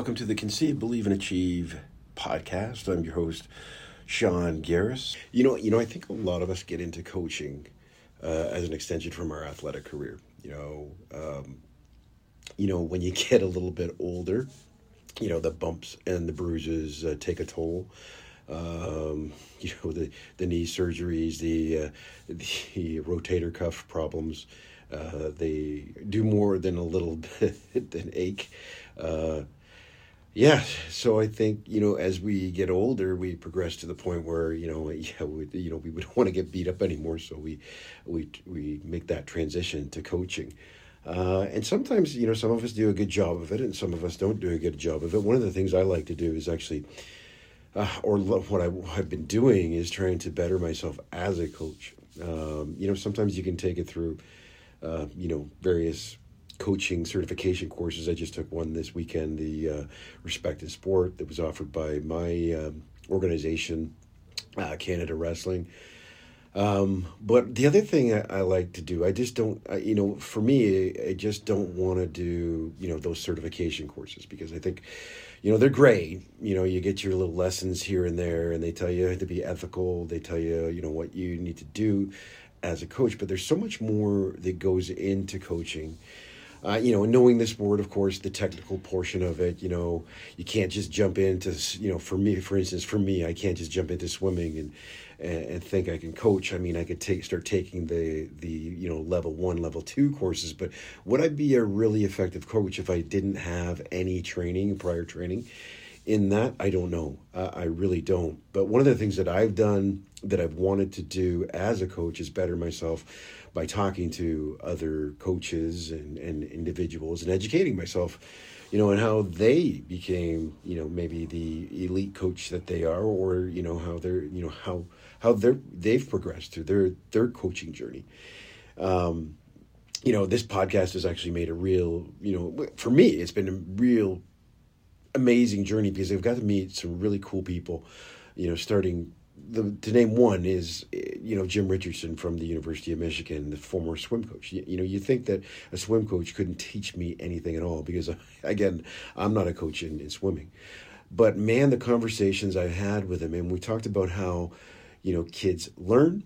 welcome to the Conceive, Believe, and Achieve podcast. I'm your host, Sean Garris. You know, you know, I think a lot of us get into coaching uh, as an extension from our athletic career. You know, um, you know, when you get a little bit older, you know, the bumps and the bruises uh, take a toll. Um, you know, the the knee surgeries, the uh, the rotator cuff problems. Uh, they do more than a little bit than ache. Yeah, so I think you know as we get older, we progress to the point where you know yeah we, you know we would want to get beat up anymore, so we we we make that transition to coaching. Uh, and sometimes, you know, some of us do a good job of it, and some of us don't do a good job of it. One of the things I like to do is actually, uh, or what I, have been doing is trying to better myself as a coach. Um, you know, sometimes you can take it through, uh, you know, various coaching certification courses. I just took one this weekend, the uh, Respect in Sport, that was offered by my um, organization, uh, Canada Wrestling. Um, but the other thing I, I, like to do, I just don't, I, you know, for me, I just don't want to do, you know, those certification courses because I think, you know, they're great. You know, you get your little lessons here and there, and they tell you to be ethical. They tell you, you know, what you need to do as a coach. But there's so much more that goes into coaching uh, you know, knowing this sport, of course, the technical portion of it, you know, you can't just jump into, you know, for me, for instance, for me, I can't just jump into swimming and, and, and think I can coach. I mean, I could take, start taking the, the, you know, level one, level two courses, but would I be a really effective coach if I didn't have any training, prior training? In that, I don't know. Uh, I really don't. But one of the things that I've done that I've wanted to do as a coach is better myself by talking to other coaches and, and individuals and educating myself, you know, and how they became, you know, maybe the elite coach that they are, or you know how they're, you know, how how they're they've progressed through their their coaching journey. Um, you know, this podcast has actually made a real, you know, for me, it's been a real amazing journey because I've got to meet some really cool people, you know, starting the, to name one is you know Jim Richardson from the University of Michigan, the former swim coach. You, you, know, you think that a swim coach couldn't teach me anything at all because again, I'm not a coach in, in swimming. But man, the conversations I've had with him, and we talked about how you know kids learn,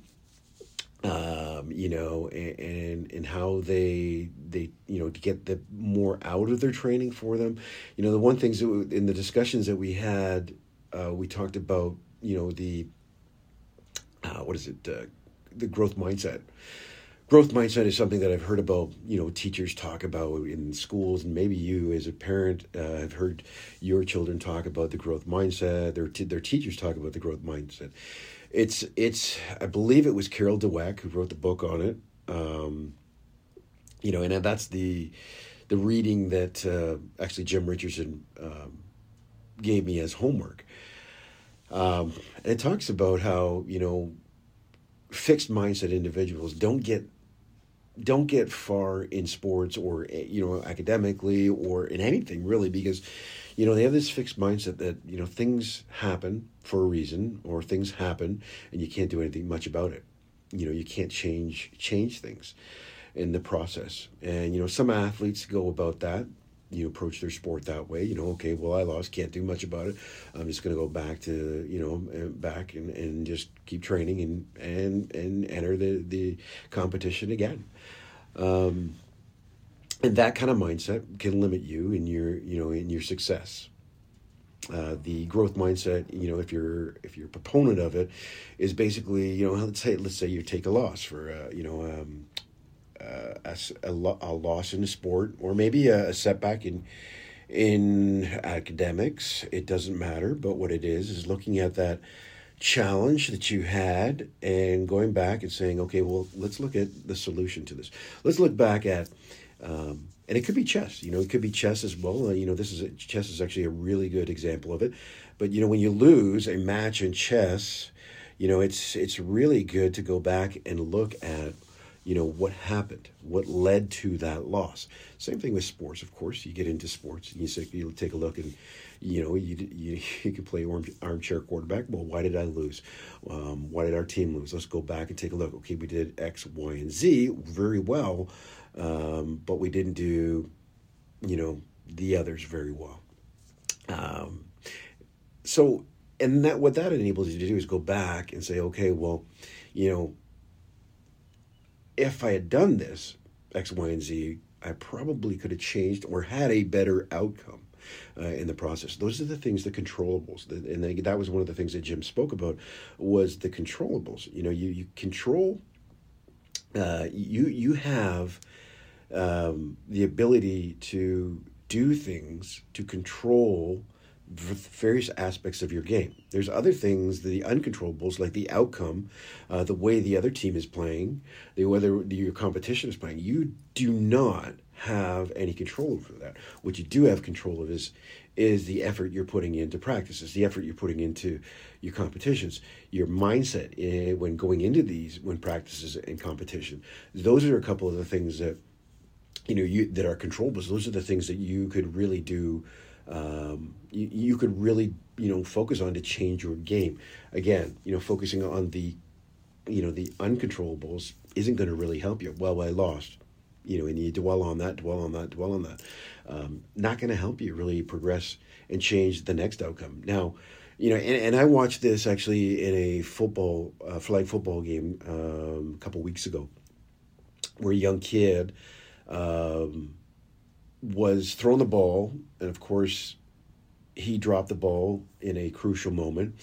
um, you know, and, and and how they they you know to get the more out of their training for them. You know, the one things that in the discussions that we had, uh, we talked about you know the uh, what is it, uh, the growth mindset. Growth mindset is something that I've heard about, you know, teachers talk about in schools, and maybe you as a parent uh, have heard your children talk about the growth mindset. Their t- their teachers talk about the growth mindset. It's it's I believe it was Carol Dweck who wrote the book on it. Um, you know, and that's the the reading that uh, actually Jim Richardson um, gave me as homework. Um, and it talks about how you know fixed mindset individuals don't get don't get far in sports or you know academically or in anything really because you know they have this fixed mindset that you know things happen for a reason or things happen and you can't do anything much about it. You know you can't change change things in the process. And you know some athletes go about that you approach their sport that way. You know, okay, well, I lost, can't do much about it. I'm just going to go back to you know back and, and just keep training and and and enter the the competition again. Um, and that kind of mindset can limit you in your you know in your success. Uh, the growth mindset, you know, if you're if you're a proponent of it, is basically you know let's say let's say you take a loss for uh, you know um, uh, a, a, a, loss in a sport or maybe a, a, setback in in academics. It doesn't matter, but what it is is looking at that challenge that you had and going back and saying, okay, well, let's look at the solution to this. Let's look back at. Um, and it could be chess, you know, it could be chess as well. Uh, you know, this is a, chess is actually a really good example of it. But you know, when you lose a match in chess, you know, it's it's really good to go back and look at you know what happened what led to that loss. Same thing with sports of course. You get into sports and you, say, you take a look and you know you, you, you can play arm, armchair quarterback. Well why did i lose? Um, why did our team lose? Let's go back and take a look. Okay we did x y and z very well um, but we didn't do you know the others very well. Um, so and that what that enables you to do is go back and say, okay, well, you know, if I had done this X, Y, and Z, I probably could have changed or had a better outcome. Uh, in the process. Those are the things, the controllables, and they, that was one of the things that Jim spoke about was the controllables. You know, you you control. Uh, you you have um, the ability to do things to control various aspects of your game. There's other things, the uncontrollables, like the outcome, uh, the way the other team is playing, the whether your competition is playing. You do not have any control over that. What you do have control of is is the effort you're putting into practices, the effort you're putting into your competitions, your mindset in, eh, when going into these when practices and competition. Those are a couple of the things that you know you that are controllables. Those are the things that you could really do um, you, you could really you know focus on to change your game. Again, you know, focusing on the you know the uncontrollables isn't going to really help you. Well, I lost. You know, and you dwell on that, dwell on that, dwell on that. Um, not going to help you really progress and change the next outcome. Now, you know, and, and I watched this actually in a football uh, flag football game um, a couple weeks ago, where a young kid um, was thrown the ball, and of course, he dropped the ball in a crucial moment.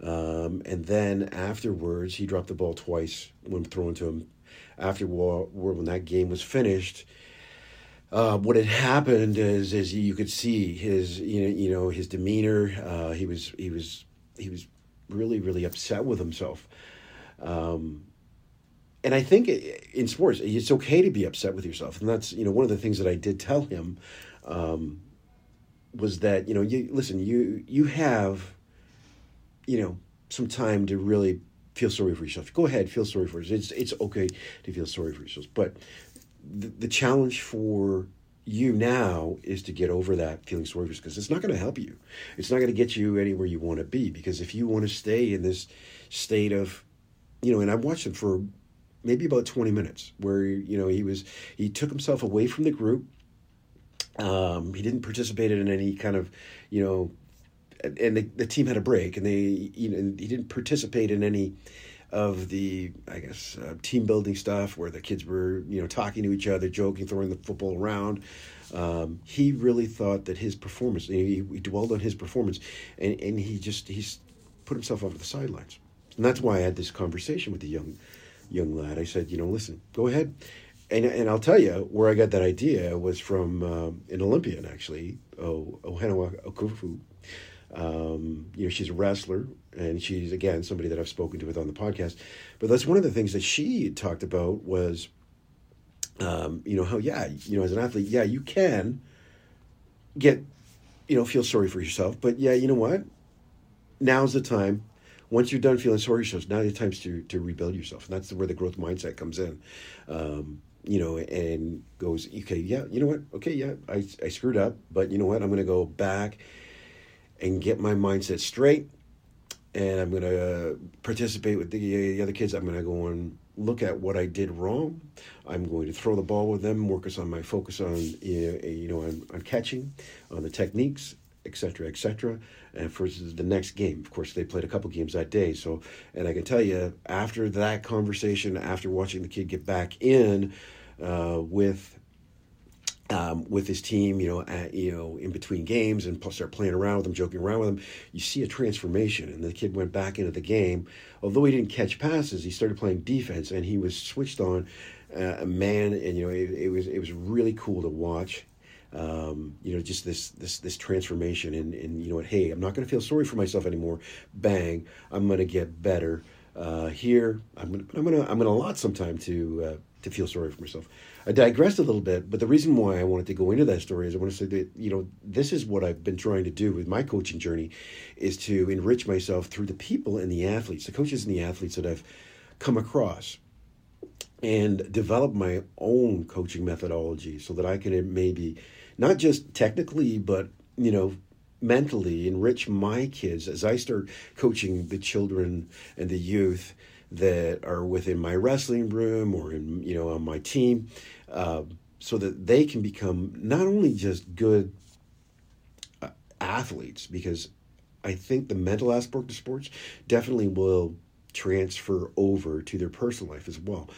Um, and then afterwards, he dropped the ball twice when thrown to him. After war when that game was finished, uh, what had happened is, is you could see his, you know, you know his demeanor. Uh, he was, he was, he was really, really upset with himself. Um, and I think in sports, it's okay to be upset with yourself, and that's you know one of the things that I did tell him um, was that you know you listen you you have you know some time to really feel sorry for yourself. Go ahead, feel sorry for yourself. It's it's okay to feel sorry for yourself, but the, the challenge for you now is to get over that feeling sorry for yourself because it's not going to help you. It's not going to get you anywhere you want to be because if you want to stay in this state of you know, and I've watched him for maybe about 20 minutes where you know he was he took himself away from the group. Um, he didn't participate in any kind of you know and the, the team had a break and they you know he didn't participate in any of the i guess uh, team building stuff where the kids were you know talking to each other joking throwing the football around. Um, he really thought that his performance he, he dwelled on his performance and, and he just he's put himself over the sidelines. And that's why i had this conversation with the young young lad. I said, you know, listen, go ahead. And, and I'll tell you where I got that idea was from um, an Olympian, actually, oh, Ohenewa Akuffo. Um, you know, she's a wrestler, and she's, again, somebody that I've spoken to with on the podcast. But that's one of the things that she talked about was, um, you know, how, yeah, you know, as an athlete, yeah, you can get, you know, feel sorry for yourself. But yeah, you know what? Now's the time once you're done feeling sorry yourself, now it's time to to rebuild yourself, and that's where the growth mindset comes in. Um, you know, and goes, okay, yeah, you know what? Okay, yeah, I, I screwed up, but you know what? I'm going to go back and get my mindset straight, and I'm going to uh, participate with the, the other kids. I'm going to go and look at what I did wrong. I'm going to throw the ball with them, work on my focus on you know on, on catching, on the techniques, etc., etc. And for the next game, of course, they played a couple games that day. So, and I can tell you, after that conversation, after watching the kid get back in uh, with um, with his team, you know, at, you know, in between games and start playing around with him, joking around with him, you see a transformation. And the kid went back into the game. Although he didn't catch passes, he started playing defense, and he was switched on, uh, man. And you know, it, it was it was really cool to watch um, you know, just this this this transformation and and you know what? Hey, I'm not going to feel sorry for myself anymore. Bang! I'm going to get better. Uh, here, I'm gonna, I'm gonna I'm gonna allot some time to uh, to feel sorry for myself. I digressed a little bit, but the reason why I wanted to go into that story is I want to say that you know this is what I've been trying to do with my coaching journey, is to enrich myself through the people and the athletes, the coaches and the athletes that I've come across and develop my own coaching methodology so that I can maybe not just technically, but you know, mentally enrich my kids as I start coaching the children and the youth that are within my wrestling room or in you know on my team, uh, so that they can become not only just good uh, athletes because I think the mental aspect of sports definitely will transfer over to their personal life as well.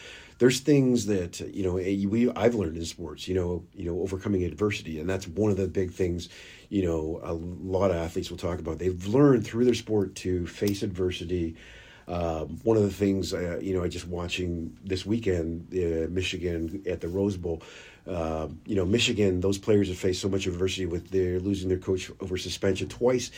There's things that you know we I've learned in sports, you know, you know, overcoming adversity, and that's one of the big things. You know, a lot of athletes will talk about. They've learned through their sport to face adversity. Um, one of the things, uh, you know, I just watching this weekend, uh, Michigan at the Rose Bowl. Uh, you know, Michigan, those players have faced so much adversity with their losing their coach over suspension twice.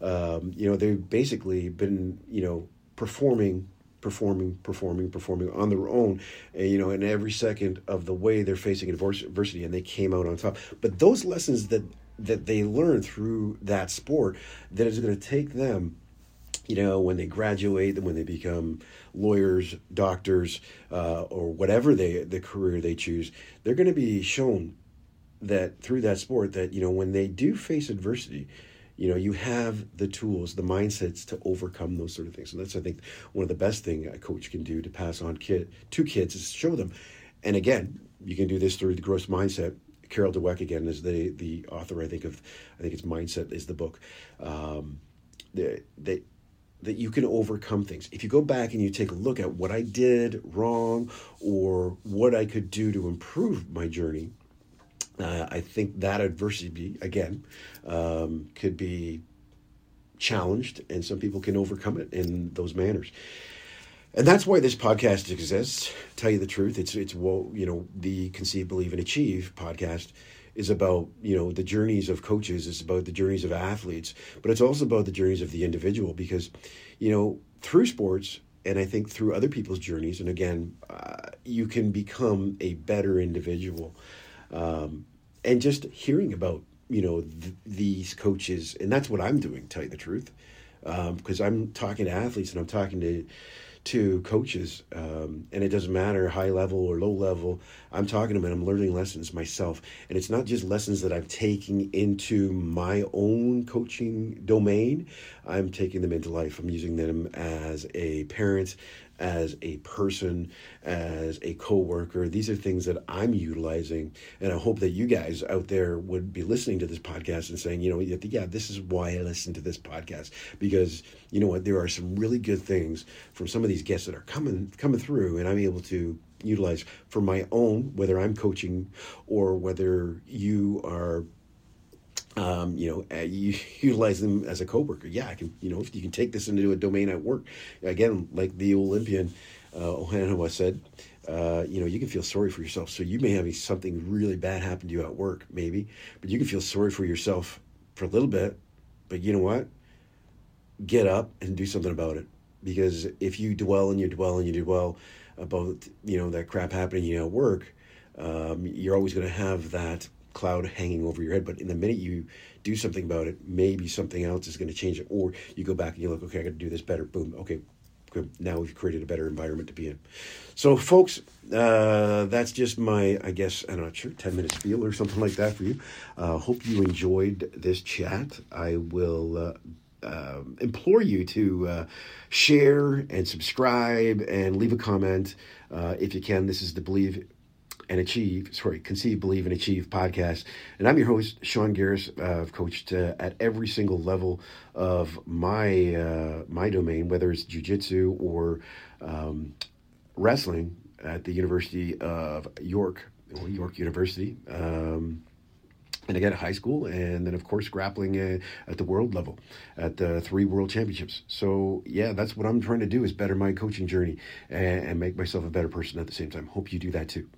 Um, you know, they've basically been, you know, performing performing, performing, performing on their own, and you know, in every second of the way they're facing adversity, and they came out on top. But those lessons that that they learn through that sport, that is going to take them you know, when they graduate, when they become lawyers, doctors, uh, or whatever they the career they choose, they're going to be shown that through that sport that you know when they do face adversity, you know you have the tools the mindsets to overcome those sort of things. And that's i think one of the best thing a coach can do to pass on kid to kids is show them. And again you can do this through the growth mindset. Carol dweck again is the the author i think of i think it's mindset is the book um, that that you can overcome things. If you go back and you take a look at what I did wrong or what I could do to improve my journey, uh, I think that adversity, again, um, could be challenged, and some people can overcome it in those manners. And that's why this podcast exists. Tell you the truth, it's it's you know, the Conceive, Believe, and Achieve podcast is about you know the journeys of coaches. It's about the journeys of athletes, but it's also about the journeys of the individual because, you know, through sports and I think through other people's journeys, and again, uh, you can become a better individual. Um, and just hearing about you know th- these coaches, and that's what I'm doing. Tell you the truth, because um, I'm talking to athletes and I'm talking to to coaches, um, and it doesn't matter high level or low level. I'm talking to them and I'm learning lessons myself, and it's not just lessons that I'm taking into my own coaching domain. I'm taking them into life. I'm using them as a parent, as a person, as a coworker. These are things that I'm utilizing, and I hope that you guys out there would be listening to this podcast and saying, you know, yeah, this is why I listen to this podcast because you know what, there are some really good things from some of these guests that are coming coming through, and I'm able to utilize for my own, whether I'm coaching or whether you are um, you know, uh, you utilize them as a coworker. Yeah, I can. You know, if you can take this into a domain at work, again, like the Olympian uh, Ohenewa said, uh, you know, you can feel sorry for yourself. So you may have something really bad happen to you at work, maybe, but you can feel sorry for yourself for a little bit. But you know what? Get up and do something about it. Because if you dwell and you dwell and you dwell about you know that crap happening you know, at work, um, you're always going to have that cloud hanging over your head. But in the minute you do something about it, maybe something else is going to change it. Or you go back and you look, okay, I got to do this better. Boom. Okay, good. Now we've created a better environment to be in. So, folks, uh, that's just my, I guess, I'm not sure, 10 minute spiel or something like that for you. Uh, hope you enjoyed this chat. I will. Uh, uh, implore you to uh, share and subscribe and leave a comment uh, if you can. This is the Believe and Achieve, sorry, Conceive, Believe, and Achieve podcast. And I'm your host, Sean Garris. Uh, I've coached uh, at every single level of my uh, my domain, whether it's jujitsu or um, wrestling at the University of York, or York University. Um, and again, high school, and then of course grappling uh, at the world level, at the three world championships. So yeah, that's what I'm trying to do is better my coaching journey and, and make myself a better person at the same time. Hope you do that too.